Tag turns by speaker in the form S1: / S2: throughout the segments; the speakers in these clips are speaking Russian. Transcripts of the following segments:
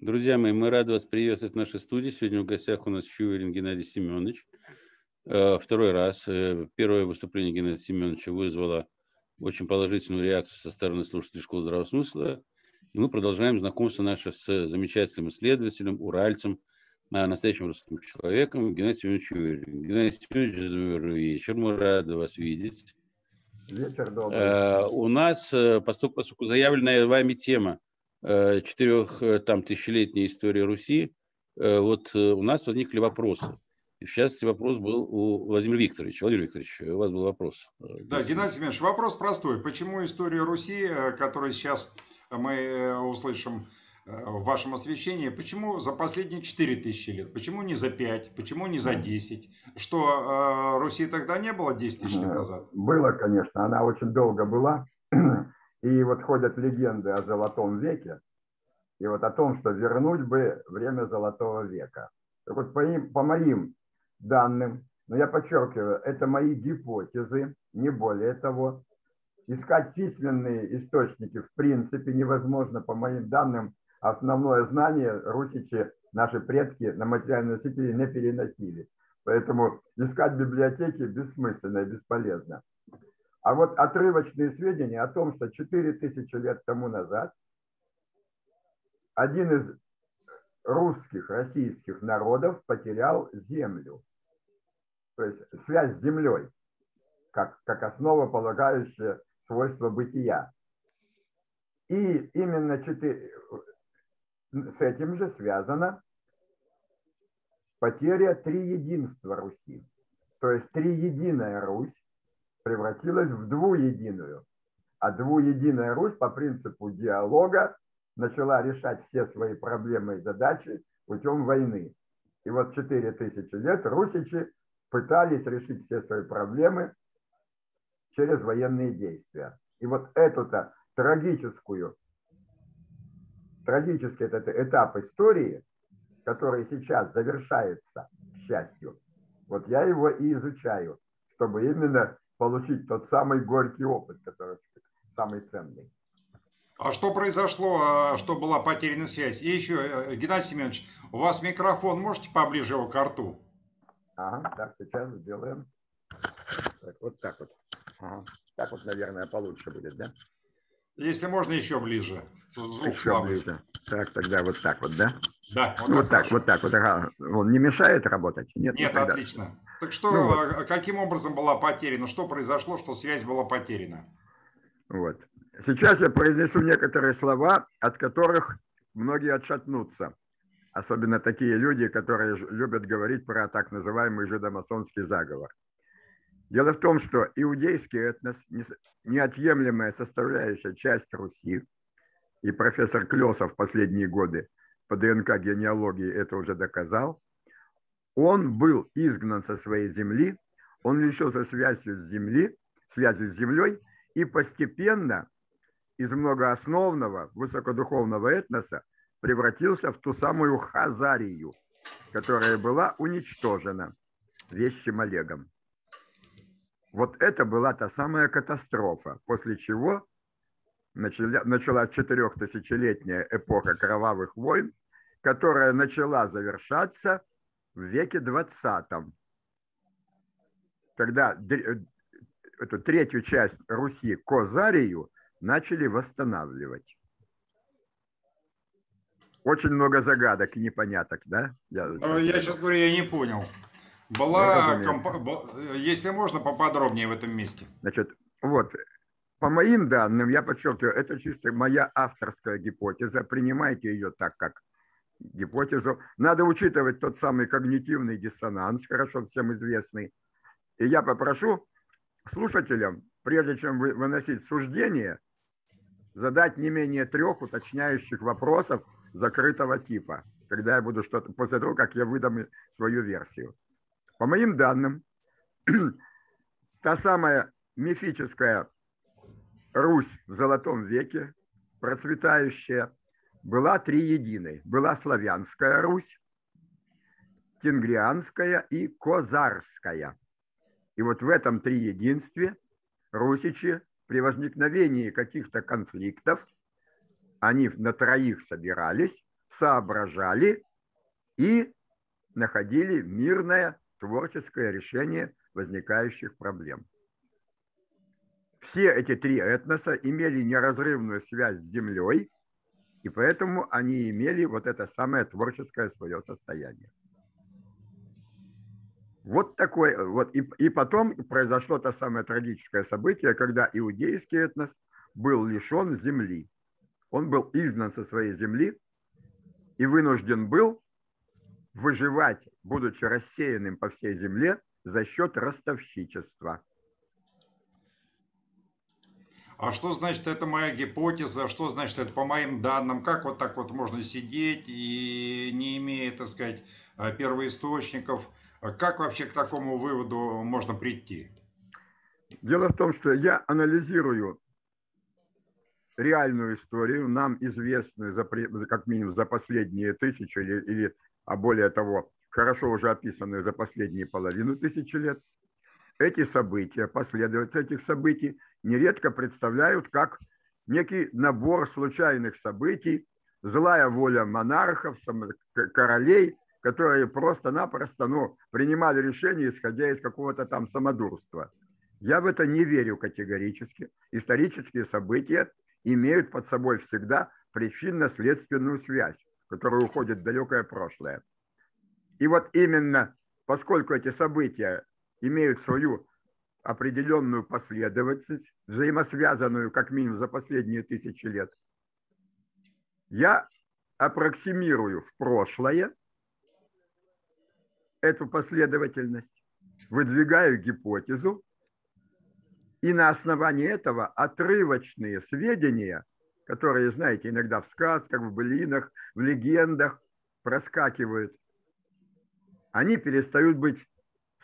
S1: Друзья мои, мы рады вас приветствовать в нашей студии. Сегодня в гостях у нас Чуверин Геннадий Семенович. Э, второй раз. Э, первое выступление Геннадия Семеновича вызвало очень положительную реакцию со стороны слушателей школы здравого смысла. И мы продолжаем знакомство наше с замечательным исследователем, уральцем, э, настоящим русским человеком Геннадием Семеновичем Чуверин. Геннадий Семенович, добрый вечер. Мы рады вас видеть. Вечер добрый. У нас, поскольку, заявленная вами тема четырех э, там тысячелетней истории Руси, э, вот у нас возникли вопросы. И в частности, вопрос был у Владимира Викторовича. Владимир Викторович, у вас был вопрос.
S2: Да, Геннадий Семенович, вопрос простой. Почему история Руси, которую сейчас мы услышим в вашем освещении, почему за последние 4 тысячи лет? Почему не за 5? Почему не за 10? Что, Руси тогда не было 10 тысяч лет назад?
S3: Было, конечно. Она очень долго была. И вот ходят легенды о Золотом веке, и вот о том, что вернуть бы время Золотого века. Так вот, по, им, по моим данным, но я подчеркиваю, это мои гипотезы, не более того. Искать письменные источники в принципе невозможно, по моим данным, основное знание русичи, наши предки на материальные носители не переносили. Поэтому искать библиотеки бессмысленно и бесполезно. А вот отрывочные сведения о том, что 4000 лет тому назад один из русских, российских народов потерял землю. То есть связь с землей, как, как основополагающее свойство бытия. И именно 4, с этим же связана потеря триединства Руси. То есть триединая Русь превратилась в двуединую. А двуединая Русь по принципу диалога начала решать все свои проблемы и задачи путем войны. И вот 4000 лет русичи пытались решить все свои проблемы через военные действия. И вот эту-то трагическую, трагический этот этап истории, который сейчас завершается, к счастью, вот я его и изучаю, чтобы именно получить тот самый горький опыт, который самый ценный.
S2: А что произошло, а, что была потеряна связь? И еще, э, Геннадий Семенович, у вас микрофон, можете поближе его к рту?
S3: Ага, так, сейчас сделаем. Так, вот так вот. Ага. Так вот, наверное, получше будет, да?
S2: Если можно, еще ближе.
S3: Звук еще слабый. ближе. Так, тогда вот так вот, да?
S2: Да.
S3: Вот, вот так, вот так вот. Ага. Он не мешает работать?
S2: Нет, Нет отлично. Так что, ну, вот. А, каким образом была потеряна? Что произошло, что связь была потеряна?
S3: Вот. Сейчас я произнесу некоторые слова, от которых многие отшатнутся. Особенно такие люди, которые любят говорить про так называемый жидомасонский заговор. Дело в том, что иудейский этнос – неотъемлемая составляющая часть Руси, и профессор Клесов в последние годы по ДНК генеалогии это уже доказал, он был изгнан со своей земли, он лишился связью с земли, связью с землей, и постепенно из многоосновного высокодуховного этноса превратился в ту самую Хазарию, которая была уничтожена вещим Олегом. Вот это была та самая катастрофа, после чего началась четырехтысячелетняя эпоха кровавых войн, которая начала завершаться в веке 20 когда э, эту третью часть Руси, Козарию, начали восстанавливать. Очень много загадок и непоняток, да?
S2: Я, э, я сейчас говорю, я не понял. Была, комп... если можно, поподробнее в этом месте.
S3: Значит, вот, по моим данным, я подчеркиваю, это чисто моя авторская гипотеза. Принимайте ее так, как гипотезу. Надо учитывать тот самый когнитивный диссонанс, хорошо всем известный. И я попрошу слушателям, прежде чем вы выносить суждение, задать не менее трех уточняющих вопросов закрытого типа, когда я буду что-то, после того, как я выдам свою версию. По моим данным, та самая мифическая Русь в Золотом веке, процветающая, была триединой. Была славянская Русь, тенгрианская и козарская. И вот в этом триединстве русичи при возникновении каких-то конфликтов, они на троих собирались, соображали и находили мирное творческое решение возникающих проблем. Все эти три этноса имели неразрывную связь с землей, и поэтому они имели вот это самое творческое свое состояние. Вот такое, вот и, и потом произошло то самое трагическое событие, когда иудейский этнос был лишен земли. Он был изгнан со своей земли и вынужден был выживать, будучи рассеянным по всей земле за счет ростовщичества.
S2: А что значит это моя гипотеза? Что значит это по моим данным? Как вот так вот можно сидеть и не имея, так сказать, первоисточников? Как вообще к такому выводу можно прийти?
S3: Дело в том, что я анализирую реальную историю, нам известную за, как минимум за последние тысячи или, или, а более того, хорошо уже описанную за последние половину тысячи лет. Эти события, последовательность этих событий нередко представляют как некий набор случайных событий, злая воля монархов, королей, которые просто-напросто ну, принимали решения, исходя из какого-то там самодурства. Я в это не верю категорически. Исторические события имеют под собой всегда причинно-следственную связь, которая уходит в далекое прошлое. И вот именно поскольку эти события имеют свою определенную последовательность, взаимосвязанную как минимум за последние тысячи лет, я аппроксимирую в прошлое эту последовательность, выдвигаю гипотезу, и на основании этого отрывочные сведения, которые, знаете, иногда в сказках, в былинах, в легендах проскакивают, они перестают быть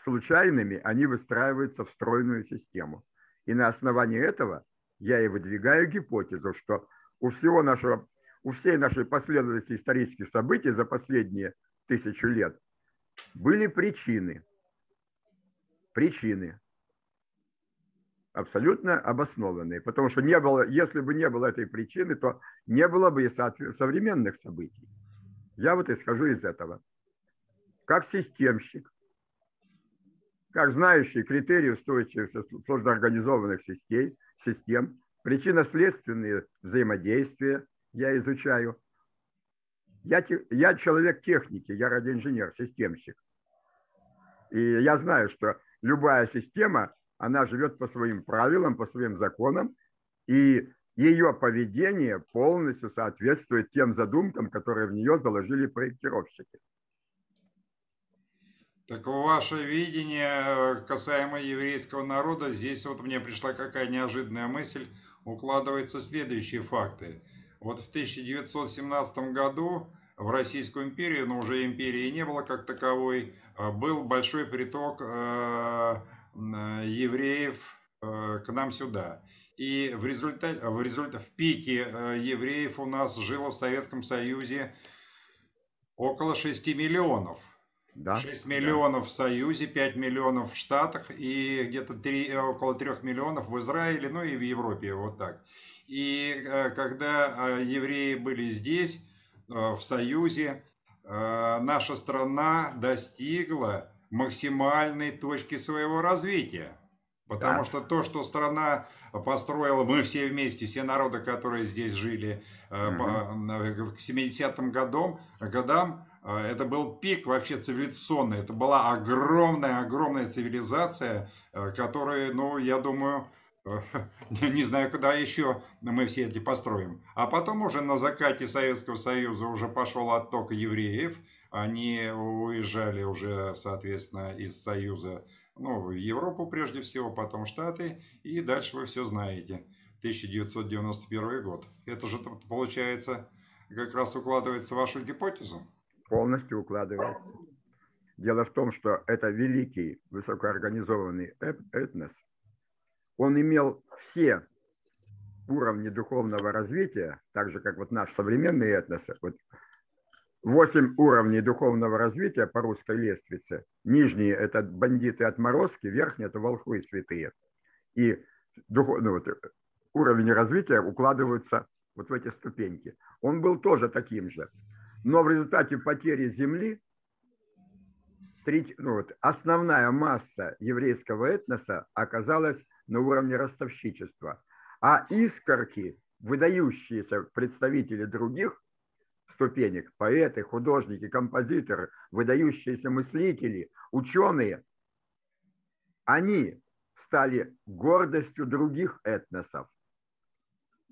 S3: случайными, они выстраиваются в стройную систему. И на основании этого я и выдвигаю гипотезу, что у всего нашего, у всей нашей последовательности исторических событий за последние тысячу лет были причины. Причины. Абсолютно обоснованные. Потому что не было, если бы не было этой причины, то не было бы и современных событий. Я вот исхожу из этого. Как системщик, как знающий критерии устойчивости сложно организованных систем, систем причинно-следственные взаимодействия я изучаю. Я, я человек техники, я радиоинженер, системщик. И я знаю, что любая система, она живет по своим правилам, по своим законам, и ее поведение полностью соответствует тем задумкам, которые в нее заложили проектировщики.
S2: Так ваше видение э, касаемо еврейского народа, здесь вот мне пришла какая неожиданная мысль, укладываются следующие факты. Вот в 1917 году в Российскую империю, но уже империи не было как таковой, э, был большой приток э, евреев к нам сюда. И в результате, в результате, в пике евреев у нас жило в Советском Союзе около 6 миллионов. Да, 6 миллионов да. в Союзе, 5 миллионов в Штатах и где-то 3, э, около 3 миллионов в Израиле, ну и в Европе, вот так. И э, когда э, евреи были здесь, в Союзе, наша страна достигла максимальной точки своего развития. Потому да. что то, что страна построила, мы все вместе, все народы, которые здесь жили угу. к 70-м годам, годам, это был пик вообще цивилизационный. Это была огромная-огромная цивилизация, э, которая, ну, я думаю, не знаю, когда еще мы все эти построим. А потом уже на закате Советского Союза уже пошел отток евреев. Они уезжали уже, соответственно, из Союза ну, в Европу прежде всего, потом Штаты. И дальше вы все знаете. 1991 год. Это же получается как раз укладывается в вашу гипотезу
S3: полностью укладывается. Дело в том, что это великий высокоорганизованный этнос. Он имел все уровни духовного развития, так же, как вот наш современный этнос. Вот восемь уровней духовного развития по русской лестнице. Нижние – это бандиты отморозки, верхние – это волхвы святые. И духов, ну, вот, уровень развития укладываются вот в эти ступеньки. Он был тоже таким же. Но в результате потери земли ну вот, основная масса еврейского этноса оказалась на уровне ростовщичества. А искорки, выдающиеся представители других ступенек, поэты, художники, композиторы, выдающиеся мыслители, ученые, они стали гордостью других этносов.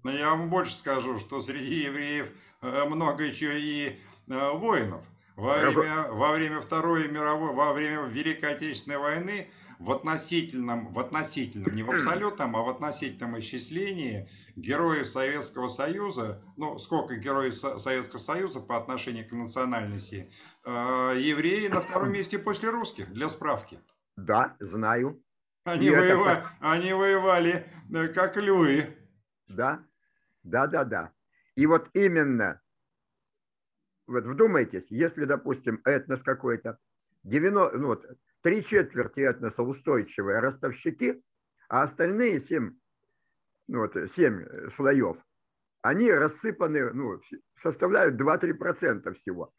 S2: Но я вам больше скажу, что среди евреев э, много еще и э, воинов. Во время, во время Второй мировой, во время Великой Отечественной войны в относительном, в относительном, не в абсолютном, а в относительном исчислении героев Советского Союза, ну, сколько героев Советского Союза по отношению к национальности, э, евреи на втором месте после русских, для справки.
S3: Да, знаю.
S2: Они, воева... это... они воевали э, как львы.
S3: Да, да, да, да. И вот именно, вот вдумайтесь, если, допустим, этнос какой-то, 90, ну вот, три четверти этноса устойчивые ростовщики, а остальные семь, ну вот, семь слоев, они рассыпаны, ну, составляют 2-3% всего.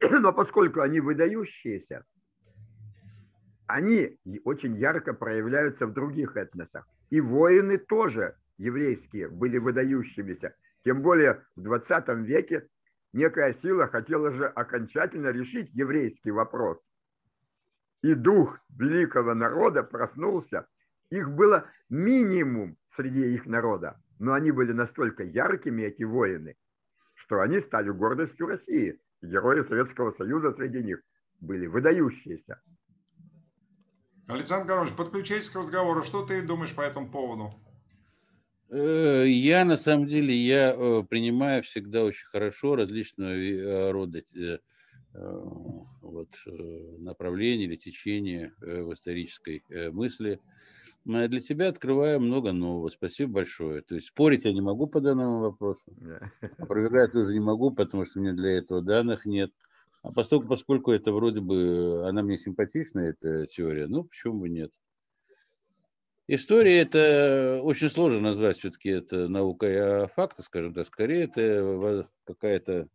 S3: Но поскольку они выдающиеся, они очень ярко проявляются в других этносах. И воины тоже еврейские были выдающимися. Тем более в 20 веке некая сила хотела же окончательно решить еврейский вопрос. И дух великого народа проснулся. Их было минимум среди их народа, но они были настолько яркими, эти воины, что они стали гордостью России. герои Советского Союза среди них были выдающиеся.
S2: Александр Карлович, подключайтесь к разговору. Что ты думаешь по этому поводу?
S1: Э, я, на самом деле, я э, принимаю всегда очень хорошо различного э, рода вот, направления или течения в исторической мысли. Для тебя открываю много нового. Спасибо большое. То есть спорить я не могу по данному вопросу. Опровергать тоже не могу, потому что у меня для этого данных нет. А поскольку, поскольку это вроде бы, она мне симпатична, эта теория, ну, почему бы нет? История это очень сложно назвать все-таки это наукой, а факты, скажем так, скорее это какая-то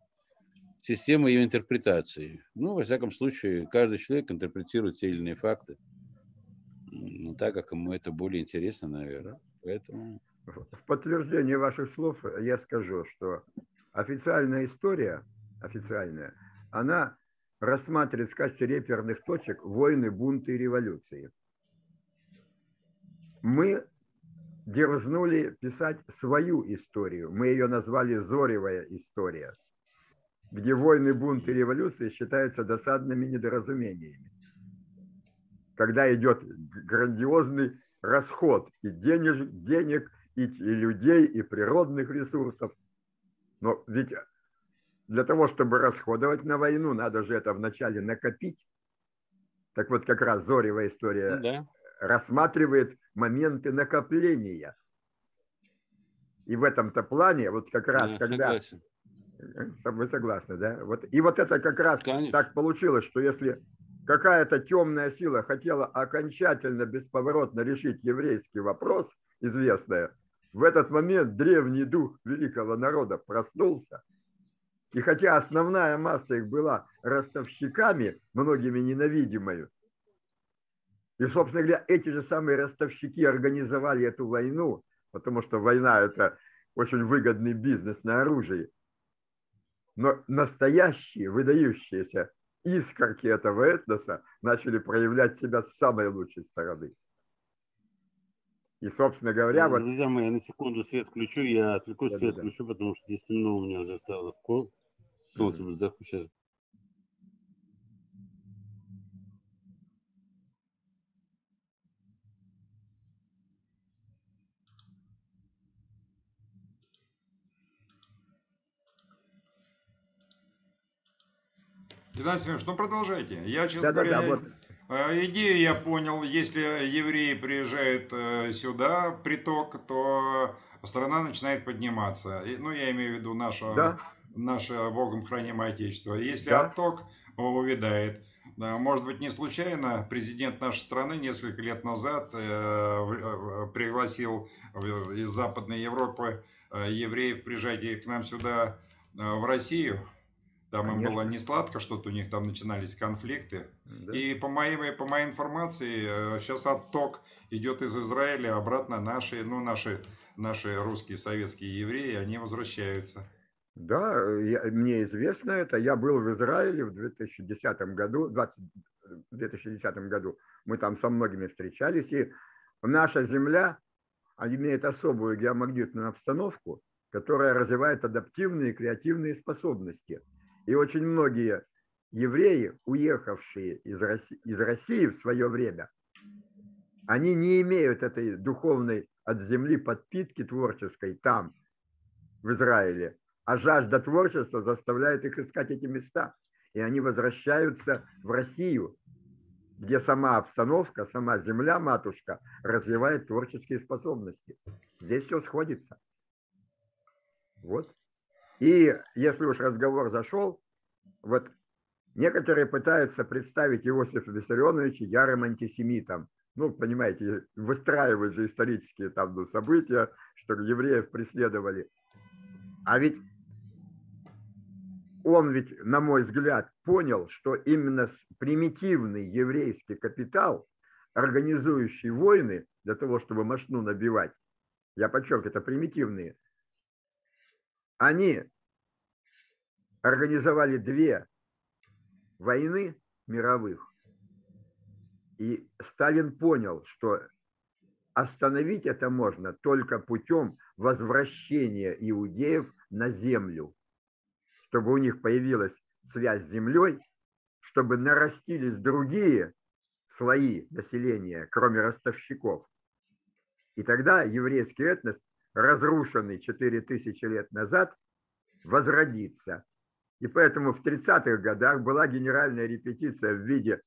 S1: система ее интерпретации. Ну, во всяком случае, каждый человек интерпретирует те или иные факты ну, так, как ему это более интересно, наверное. Поэтому...
S3: В подтверждение ваших слов я скажу, что официальная история, официальная, она рассматривает в качестве реперных точек войны, бунты и революции. Мы дерзнули писать свою историю. Мы ее назвали «Зоревая история», где войны, бунты и революции считаются досадными недоразумениями. Когда идет грандиозный расход и денег, денег и, и людей, и природных ресурсов. Но ведь для того, чтобы расходовать на войну, надо же это вначале накопить. Так вот, как раз Зоревая история ну, да. Рассматривает моменты накопления. И в этом-то плане, вот как раз, да, когда... Согласен. Э, вы согласны, да? Вот, и вот это как раз Конечно. так получилось, что если какая-то темная сила хотела окончательно, бесповоротно решить еврейский вопрос, известное, в этот момент древний дух великого народа проснулся – и хотя основная масса их была ростовщиками, многими ненавидимой, и, собственно говоря, эти же самые ростовщики организовали эту войну, потому что война – это очень выгодный бизнес на оружии. Но настоящие, выдающиеся искорки этого этноса начали проявлять себя с самой лучшей стороны. И, собственно говоря,
S1: вот... Друзья мои, я на секунду свет включу, я отвлекусь, свет да. включу, потому что здесь темно у меня уже стало. Солнце mm-hmm. сейчас.
S2: Геннадий Семенович, ну продолжайте. Я, честно да, говоря, да, да, вот. Э, идею я понял. Если евреи приезжают э, сюда, приток, то страна начинает подниматься. Ну, я имею в виду наша да наше Богом хранимое Отечество. Если да. отток увядает, может быть, не случайно президент нашей страны несколько лет назад э, э, пригласил из Западной Европы э, евреев приезжать к нам сюда, в Россию, Там Конечно. им было не сладко, что-то у них там начинались конфликты. Да. И по моей, по моей информации, сейчас э, отток идет из Израиля обратно наши, ну, наши, наши русские, советские евреи, они возвращаются.
S3: Да, я, мне известно это. Я был в Израиле в 2010 году, 20, 2010 году. Мы там со многими встречались. И наша земля имеет особую геомагнитную обстановку, которая развивает адаптивные и креативные способности. И очень многие евреи, уехавшие из России, из России в свое время, они не имеют этой духовной от земли подпитки творческой там, в Израиле, а жажда творчества заставляет их искать эти места. И они возвращаются в Россию, где сама обстановка, сама земля, матушка, развивает творческие способности. Здесь все сходится. Вот. И если уж разговор зашел, вот некоторые пытаются представить Иосифа Виссарионовича ярым антисемитом. Ну, понимаете, выстраивают же исторические там ну, события, что евреев преследовали. А ведь он ведь, на мой взгляд, понял, что именно примитивный еврейский капитал, организующий войны для того, чтобы машину набивать, я подчеркиваю, это примитивные, они организовали две войны мировых, и Сталин понял, что остановить это можно только путем возвращения иудеев на землю, чтобы у них появилась связь с землей, чтобы нарастились другие слои населения, кроме ростовщиков. И тогда еврейский этнос разрушенный 4000 лет назад, возродится. И поэтому в 30-х годах была генеральная репетиция в виде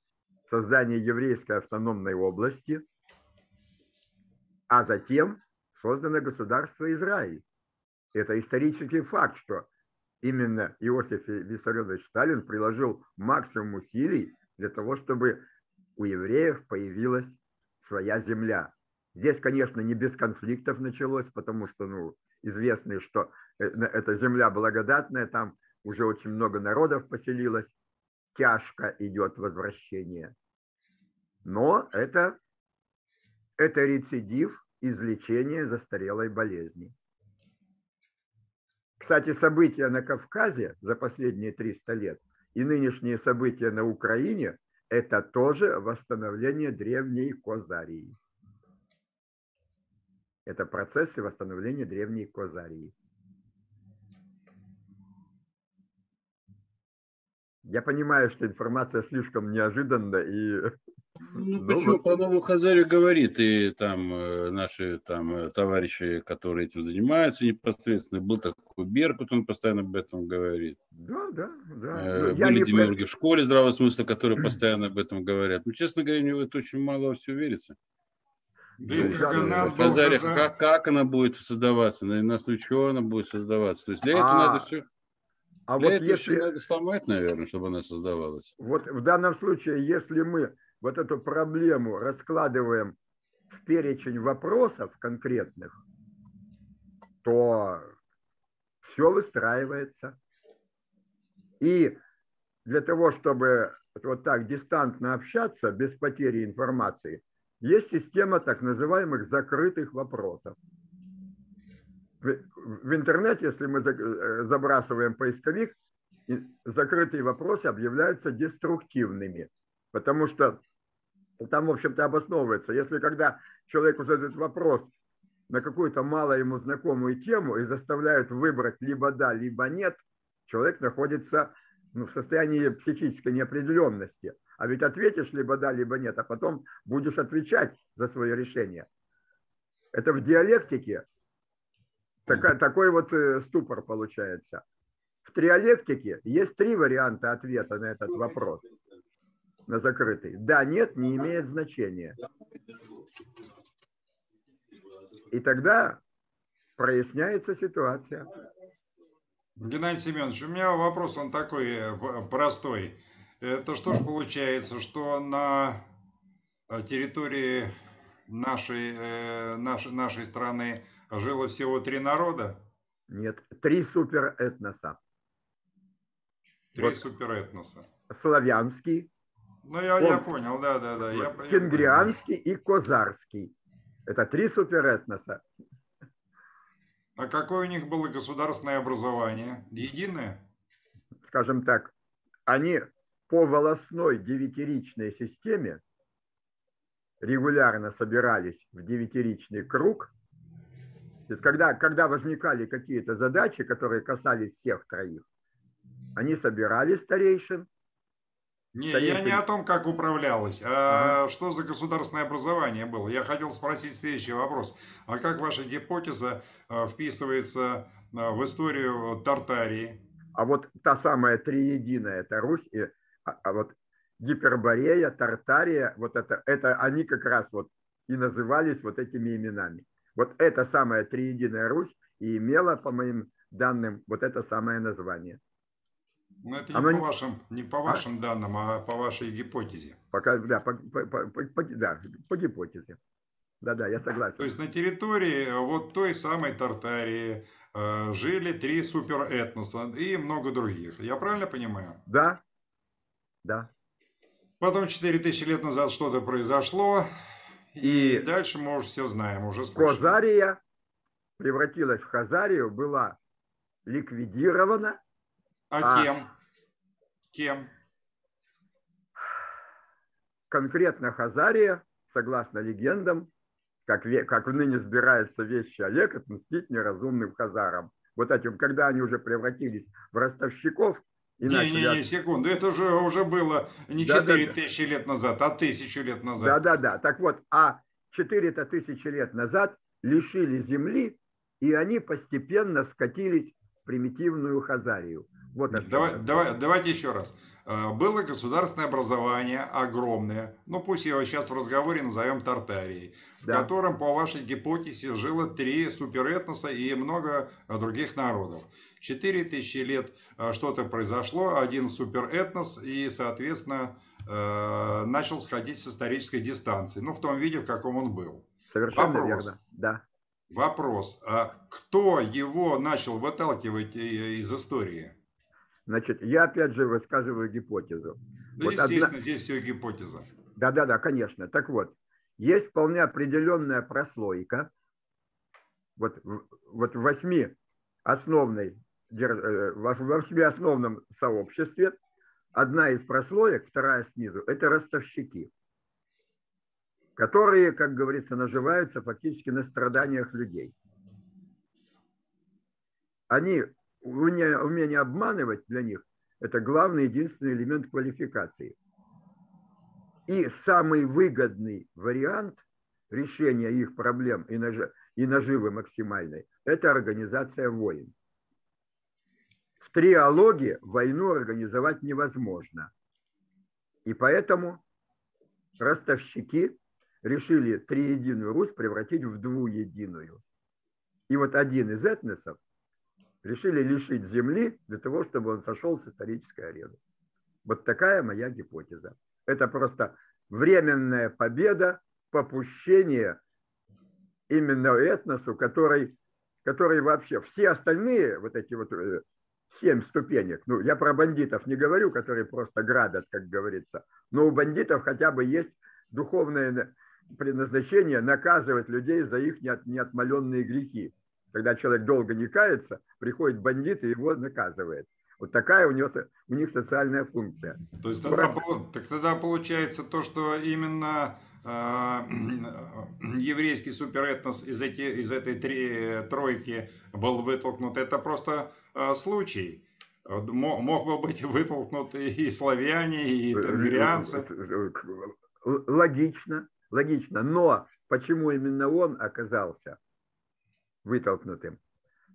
S3: создания еврейской автономной области, а затем создано государство Израиль. Это исторический факт, что именно Иосиф Виссарионович Сталин приложил максимум усилий для того, чтобы у евреев появилась своя земля. Здесь, конечно, не без конфликтов началось, потому что, ну, известно, что э, эта земля благодатная, там уже очень много народов поселилось, тяжко идет возвращение. Но это, это рецидив излечения застарелой болезни. Кстати, события на Кавказе за последние 300 лет и нынешние события на Украине – это тоже восстановление древней Козарии. Это процессы восстановления древней Козарии. Я понимаю, что информация слишком неожиданна и...
S1: Ну, ну почему? Вот... Про Новую Хазарию говорит, и там э, наши там э, товарищи, которые этим занимаются непосредственно, был такой Беркут, он постоянно об этом говорит.
S3: Да, да, да.
S1: Э, ну, были демиурги в школе здравого смысла, которые постоянно об этом говорят. Ну, честно говоря, мне это очень мало все верится. Да, и как, она Казарь, как, как она будет создаваться, на, на случай она будет создаваться. То есть для этого а, надо все. А для вот этого если надо сломать, наверное, чтобы она создавалась.
S3: Вот в данном случае, если мы вот эту проблему раскладываем в перечень вопросов конкретных, то все выстраивается. И для того, чтобы вот так дистантно общаться без потери информации, есть система так называемых закрытых вопросов. В интернете, если мы э, забрасываем поисковик, закрытые вопросы объявляются деструктивными, потому что там, в общем-то, обосновывается. Если когда человеку задают вопрос на какую-то мало ему знакомую тему и заставляют выбрать либо да, либо нет, человек находится ну, в состоянии психической неопределенности. А ведь ответишь либо да, либо нет, а потом будешь отвечать за свое решение. Это в диалектике такой, такой вот э, ступор получается. В триалектике есть три варианта ответа на этот вопрос, на закрытый. Да, нет, не имеет значения. И тогда проясняется ситуация.
S2: Геннадий Семенович, у меня вопрос, он такой э, простой. Это что ж получается, что на э, территории нашей, э, нашей, нашей страны жило всего три народа?
S3: Нет, три суперэтноса.
S2: Три вот. суперэтноса.
S3: Славянский.
S2: Ну, я, я понял, да, да, да.
S3: Вот. Я, Тенгрианский я и Козарский. Это три суперэтноса.
S2: А какое у них было государственное образование? Единое?
S3: Скажем так, они по волосной девятиричной системе регулярно собирались в девятиричный круг. То есть, когда, когда возникали какие-то задачи, которые касались всех троих, они собирали старейшин.
S2: Не, старейшин... я не о том, как управлялось, а ага. что за государственное образование было. Я хотел спросить следующий вопрос. А как ваша гипотеза а, вписывается а, в историю Тартарии?
S3: А вот та самая триединая, это Русь, и, а, а вот Гиперборея, Тартария, вот это, это они как раз вот и назывались вот этими именами. Вот эта самая триединая Русь и имела, по моим данным, вот это самое название.
S2: Ну, это не Оно... по вашим, не по а? вашим а? данным, а по вашей гипотезе.
S3: Пока, да, по, по, по, по, да, по гипотезе. Да-да, я согласен.
S2: То есть на территории вот той самой Тартарии э, жили три суперэтноса и много других. Я правильно понимаю?
S3: Да, да.
S2: Потом 4000 лет назад что-то произошло, и, и дальше мы уже все знаем, уже
S3: слышали. Козария превратилась в Хазарию, была ликвидирована,
S2: а, а кем? Кем?
S3: Конкретно Хазария, согласно легендам, как, как ныне сбирается вещи Олег, отмстить неразумным хазарам. Вот этим, когда они уже превратились в ростовщиков,
S2: не, начали... не, не, секунду, это уже, уже было не да, 4 да, тысячи лет назад, а тысячу лет назад.
S3: Да, да, да. Так вот, а 4 тысячи лет назад лишили земли, и они постепенно скатились в примитивную Хазарию.
S2: Вот давай, давай, давайте еще раз. Э, было государственное образование огромное, ну пусть его сейчас в разговоре назовем Тартарией, да. в котором, по вашей гипотезе, жило три суперэтноса и много других народов. Четыре тысячи лет э, что-то произошло, один суперэтнос и, соответственно, э, начал сходить с исторической дистанции, ну в том виде, в каком он был.
S3: Совершенно Вопрос. верно, да.
S2: Вопрос, а кто его начал выталкивать из истории?
S3: Значит, я опять же высказываю гипотезу.
S2: Да, вот естественно, одна... здесь все гипотеза.
S3: Да-да-да, конечно. Так вот, есть вполне определенная прослойка, вот, вот в восьми основной, э, в восьми основном сообществе, одна из прослоек, вторая снизу, это ростовщики, которые, как говорится, наживаются фактически на страданиях людей. Они умение, умение обманывать для них – это главный, единственный элемент квалификации. И самый выгодный вариант решения их проблем и наживы максимальной – это организация войн. В триологии войну организовать невозможно. И поэтому ростовщики решили триединую Русь превратить в двуединую. И вот один из этносов – решили лишить земли для того, чтобы он сошел с исторической арены. Вот такая моя гипотеза. Это просто временная победа, попущение именно этносу, который, который вообще, все остальные вот эти вот э, семь ступенек, ну, я про бандитов не говорю, которые просто грабят, как говорится, но у бандитов хотя бы есть духовное предназначение наказывать людей за их неотмоленные грехи. Когда человек долго не кается, приходит бандит и его наказывает. Вот такая у, него, у них социальная функция.
S2: То есть тогда, так тогда получается то, что именно еврейский суперэтнос из, эти, из этой три, тройки был вытолкнут, это просто э, случай. Мог бы быть вытолкнут и славяне, и тенгрианцы.
S3: Логично, логично. Но почему именно он оказался вытолкнутым.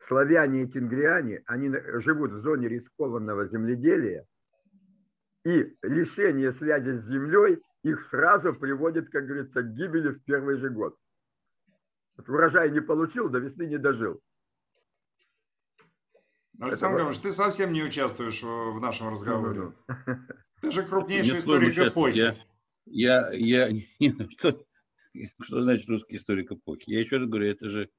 S3: Славяне и тенгриане, они живут в зоне рискованного земледелия, и лишение связи с землей их сразу приводит, как говорится, к гибели в первый же год. Вот урожай не получил, до весны не дожил.
S2: Александр Гаврилович, ты совсем не участвуешь в нашем разговоре. Ну, ну, ну. Ты же крупнейший историк эпохи.
S1: Я, я, я, не, что, что значит русский историк эпохи? Я еще раз говорю, это же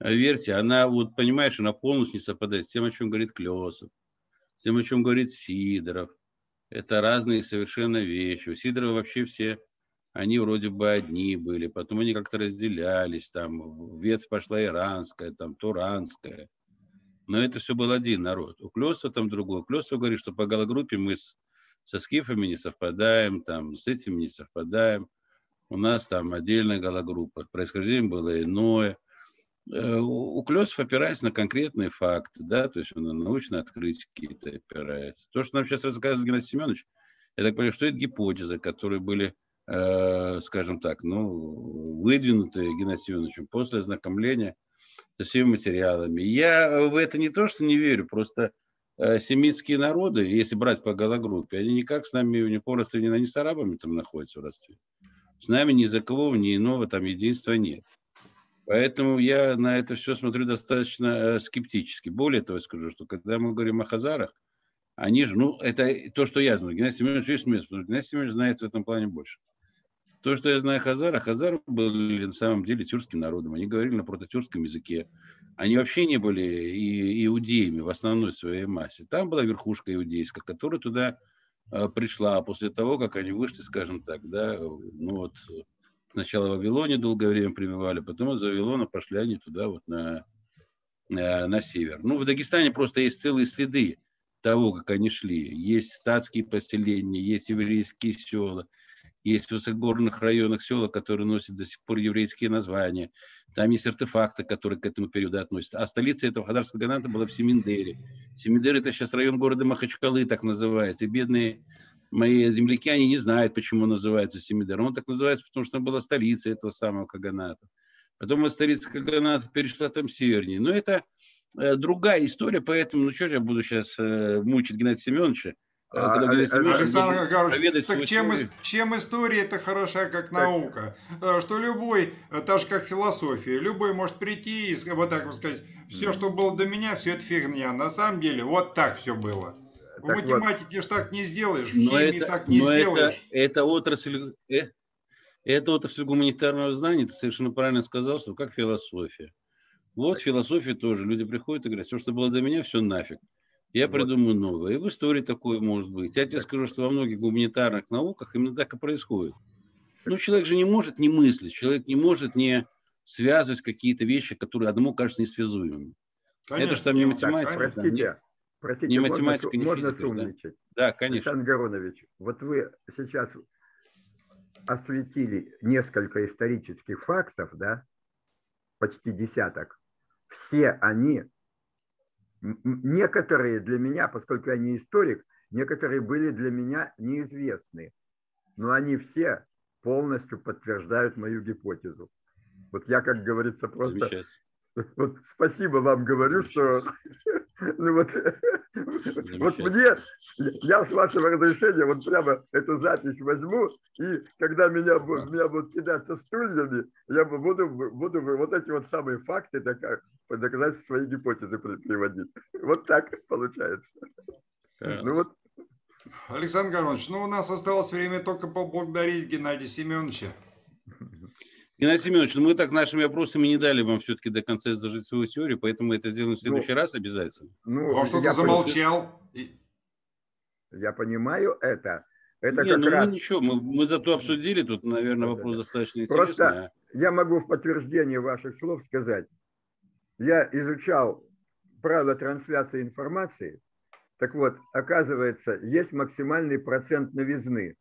S1: версия, она, вот понимаешь, она полностью не совпадает с тем, о чем говорит Клесов, тем, о чем говорит Сидоров. Это разные совершенно вещи. У Сидорова вообще все, они вроде бы одни были, потом они как-то разделялись, там ветвь пошла иранская, там туранская. Но это все был один народ. У Клесова там другой. Клесов говорит, что по галогруппе мы с, со скифами не совпадаем, там с этим не совпадаем. У нас там отдельная галогруппа. Происхождение было иное. Э, у Клесов опирается на конкретные факты, да, то есть он на научные открытия какие-то опирается. То, что нам сейчас рассказывает Геннадий Семенович, я так понимаю, что это гипотезы, которые были, э, скажем так, ну, выдвинуты Геннадием Семеновичем после ознакомления со всеми материалами. Я в это не то, что не верю, просто э, семитские народы, если брать по галогруппе, они никак с нами не по родстве, с арабами там находятся в родстве. С нами ни языкового, ни иного там единства нет. Поэтому я на это все смотрю достаточно э, скептически. Более того, скажу, что когда мы говорим о хазарах, они же, ну, это то, что я знаю. Геннадий Семенович есть место, потому что Геннадий Семенович знает в этом плане больше. То, что я знаю Хазара, Хазары были на самом деле тюркским народом. Они говорили на прототюркском языке. Они вообще не были и, иудеями в основной своей массе. Там была верхушка иудейская, которая туда э, пришла после того, как они вышли, скажем так, да, ну вот Сначала в Вавилоне долгое время пребывали, потом из Вавилона пошли они туда вот на, на, на север. Ну, в Дагестане просто есть целые следы того, как они шли. Есть статские поселения, есть еврейские села, есть в высокогорных районах села, которые носят до сих пор еврейские названия. Там есть артефакты, которые к этому периоду относятся. А столица этого Хазарского Ганата была в Семиндере. Семиндер – это сейчас район города Махачкалы, так называется. И бедные мои земляки, они не знают, почему называется Семидер. Он так называется, потому что была столица этого самого Каганата. Потом от столицы Каганата перешла там севернее. Но это э, другая история, поэтому, ну что же я буду сейчас э, мучить Геннадия Семеновича, э,
S2: а, Александр Гаврович, так чем, чем история это хороша как наука? Так. Что любой, так же как философия, любой может прийти и вот так вот сказать, все, что было до меня, все это фигня. На самом деле вот так все было. В так математике вот. ж так не сделаешь, в но химии это, так не но сделаешь.
S1: Это, это отрасль, э, это отрасль гуманитарного знания, ты совершенно правильно сказал, что как философия. Вот философия тоже. Люди приходят и говорят, все, что было до меня, все нафиг. Я вот. придумаю новое. И в истории такое может быть. Я тебе скажу, что во многих гуманитарных науках именно так и происходит. Ну, человек же не может не мыслить, человек не может не связывать какие-то вещи, которые одному кажутся несвязуемыми. Конечно, это же там не математика. Так,
S3: простите, Простите, не математика, можно, не можно физика, сумничать?
S1: Да, да конечно.
S3: Александр Гаронович, вот вы сейчас осветили несколько исторических фактов, да, почти десяток. Все они, некоторые для меня, поскольку я не историк, некоторые были для меня неизвестны, но они все полностью подтверждают мою гипотезу. Вот я, как говорится, просто вот спасибо вам говорю, что ну вот, вот мне, я с вашего разрешения вот прямо эту запись возьму, и когда меня, меня будут кидаться стульями, я буду, буду вот эти вот самые факты доказать свои гипотезы приводить. Вот так получается.
S2: Ну вот. Александр Горович, ну у нас осталось время только поблагодарить Геннадия Семеновича.
S1: Геннадий Семенович, ну мы так нашими вопросами не дали вам все-таки до конца изложить свою теорию, поэтому мы это сделаем в следующий ну, раз обязательно.
S2: Ну, а что ты замолчал?
S3: Я понимаю это. Это
S1: не, как ну раз... мы ничего, мы, мы зато обсудили, тут, наверное, вопрос достаточно интересный.
S3: Просто а? я могу в подтверждение ваших слов сказать. Я изучал правила трансляции информации. Так вот, оказывается, есть максимальный процент новизны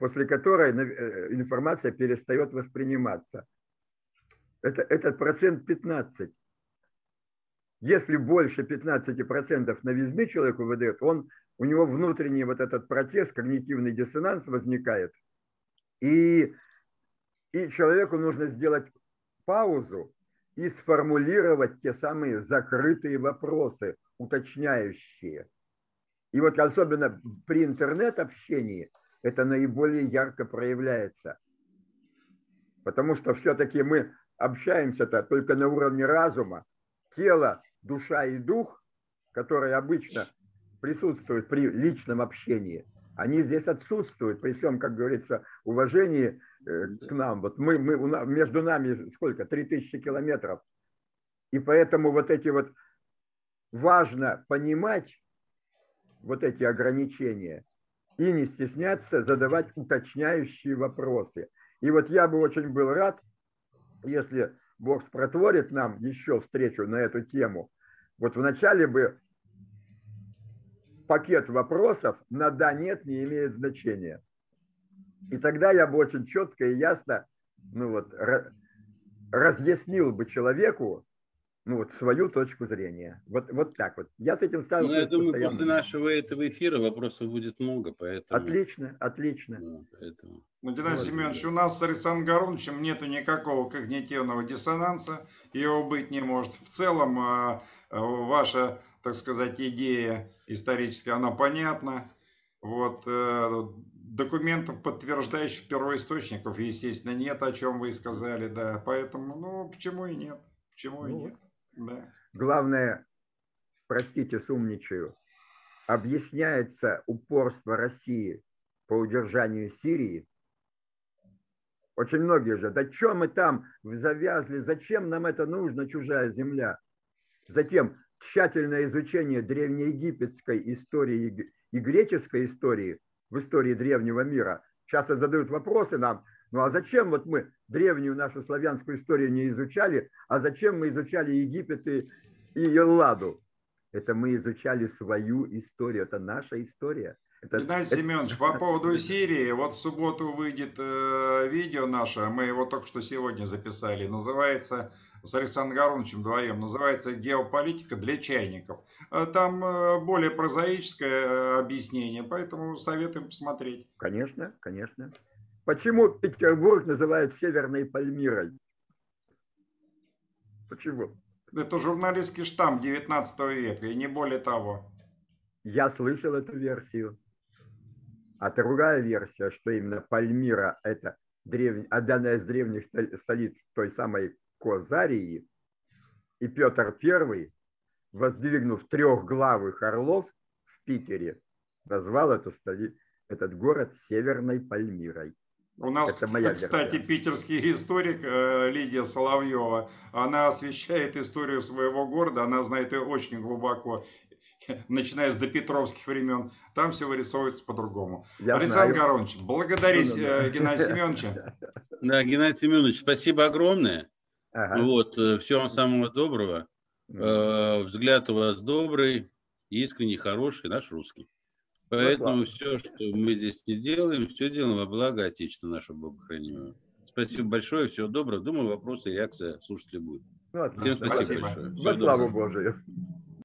S3: после которой э, информация перестает восприниматься. Это, этот процент 15. Если больше 15% новизны человеку выдает, он, у него внутренний вот этот протест, когнитивный диссонанс возникает. И, и человеку нужно сделать паузу и сформулировать те самые закрытые вопросы, уточняющие. И вот особенно при интернет-общении – это наиболее ярко проявляется. Потому что все-таки мы общаемся-то только на уровне разума. Тело, душа и дух, которые обычно присутствуют при личном общении, они здесь отсутствуют, при всем, как говорится, уважении э, к нам. Вот мы, мы, между нами сколько? 3000 километров. И поэтому вот эти вот важно понимать вот эти ограничения и не стесняться задавать уточняющие вопросы. И вот я бы очень был рад, если Бог спротворит нам еще встречу на эту тему. Вот вначале бы пакет вопросов на да, нет не имеет значения. И тогда я бы очень четко и ясно ну вот, разъяснил бы человеку, ну вот свою точку зрения. Вот, вот так вот. Я с этим ставлю.
S1: Ну, я думаю, постоянно. после нашего этого эфира вопросов будет много, поэтому...
S3: Отлично, отлично.
S2: Да, поэтому... Ну, Геннадий вот. Семенович, у нас с Александром Горовичем нету никакого когнитивного диссонанса, его быть не может. В целом, а, а, ваша, так сказать, идея историческая, она понятна. Вот, э, документов, подтверждающих первоисточников, естественно, нет, о чем вы и сказали, да. Поэтому, ну, почему и нет? Почему ну, и нет?
S3: Главное, простите, сумничаю, объясняется упорство России по удержанию Сирии. Очень многие же, да что мы там завязли, зачем нам это нужно, чужая земля? Затем тщательное изучение древнеегипетской истории и греческой истории в истории древнего мира. Часто задают вопросы нам, ну а зачем вот мы древнюю нашу славянскую историю не изучали, а зачем мы изучали Египет и, и Элладу? Это мы изучали свою историю, это наша история. Это,
S2: Геннадий это... Семенович, по поводу Сирии, вот в субботу выйдет э, видео наше, мы его только что сегодня записали, называется с Александром Горовичем вдвоем, называется «Геополитика для чайников». Э, там э, более прозаическое э, объяснение, поэтому советуем посмотреть.
S3: Конечно, конечно. Почему Петербург называют Северной Пальмирой? Почему?
S2: Это журналистский штамм 19 века, и не более того.
S3: Я слышал эту версию. А другая версия, что именно Пальмира – это древ... одна из древних столиц той самой Козарии, и Петр I, воздвигнув трехглавых орлов в Питере, назвал эту столи... этот город Северной Пальмирой.
S2: У нас, Это моя кстати, версия. питерский историк э, Лидия Соловьева, она освещает историю своего города, она знает ее очень глубоко, начиная с допетровских времен. Там все вырисовывается по-другому. Александр Горович, благодарить ну, э, Геннадия Семеновича.
S1: Да, Геннадий Семенович, спасибо огромное. Ага. Вот, э, всего вам самого доброго. Э, взгляд у вас добрый, искренний, хороший, наш русский. Поэтому все, что мы здесь не делаем, все делаем во благо Отечества нашего Бога хранимого. Спасибо большое, всего доброго. Думаю, вопросы и реакция слушателей будет.
S3: Ну, Всем спасибо, спасибо. большое. Во славу Божию.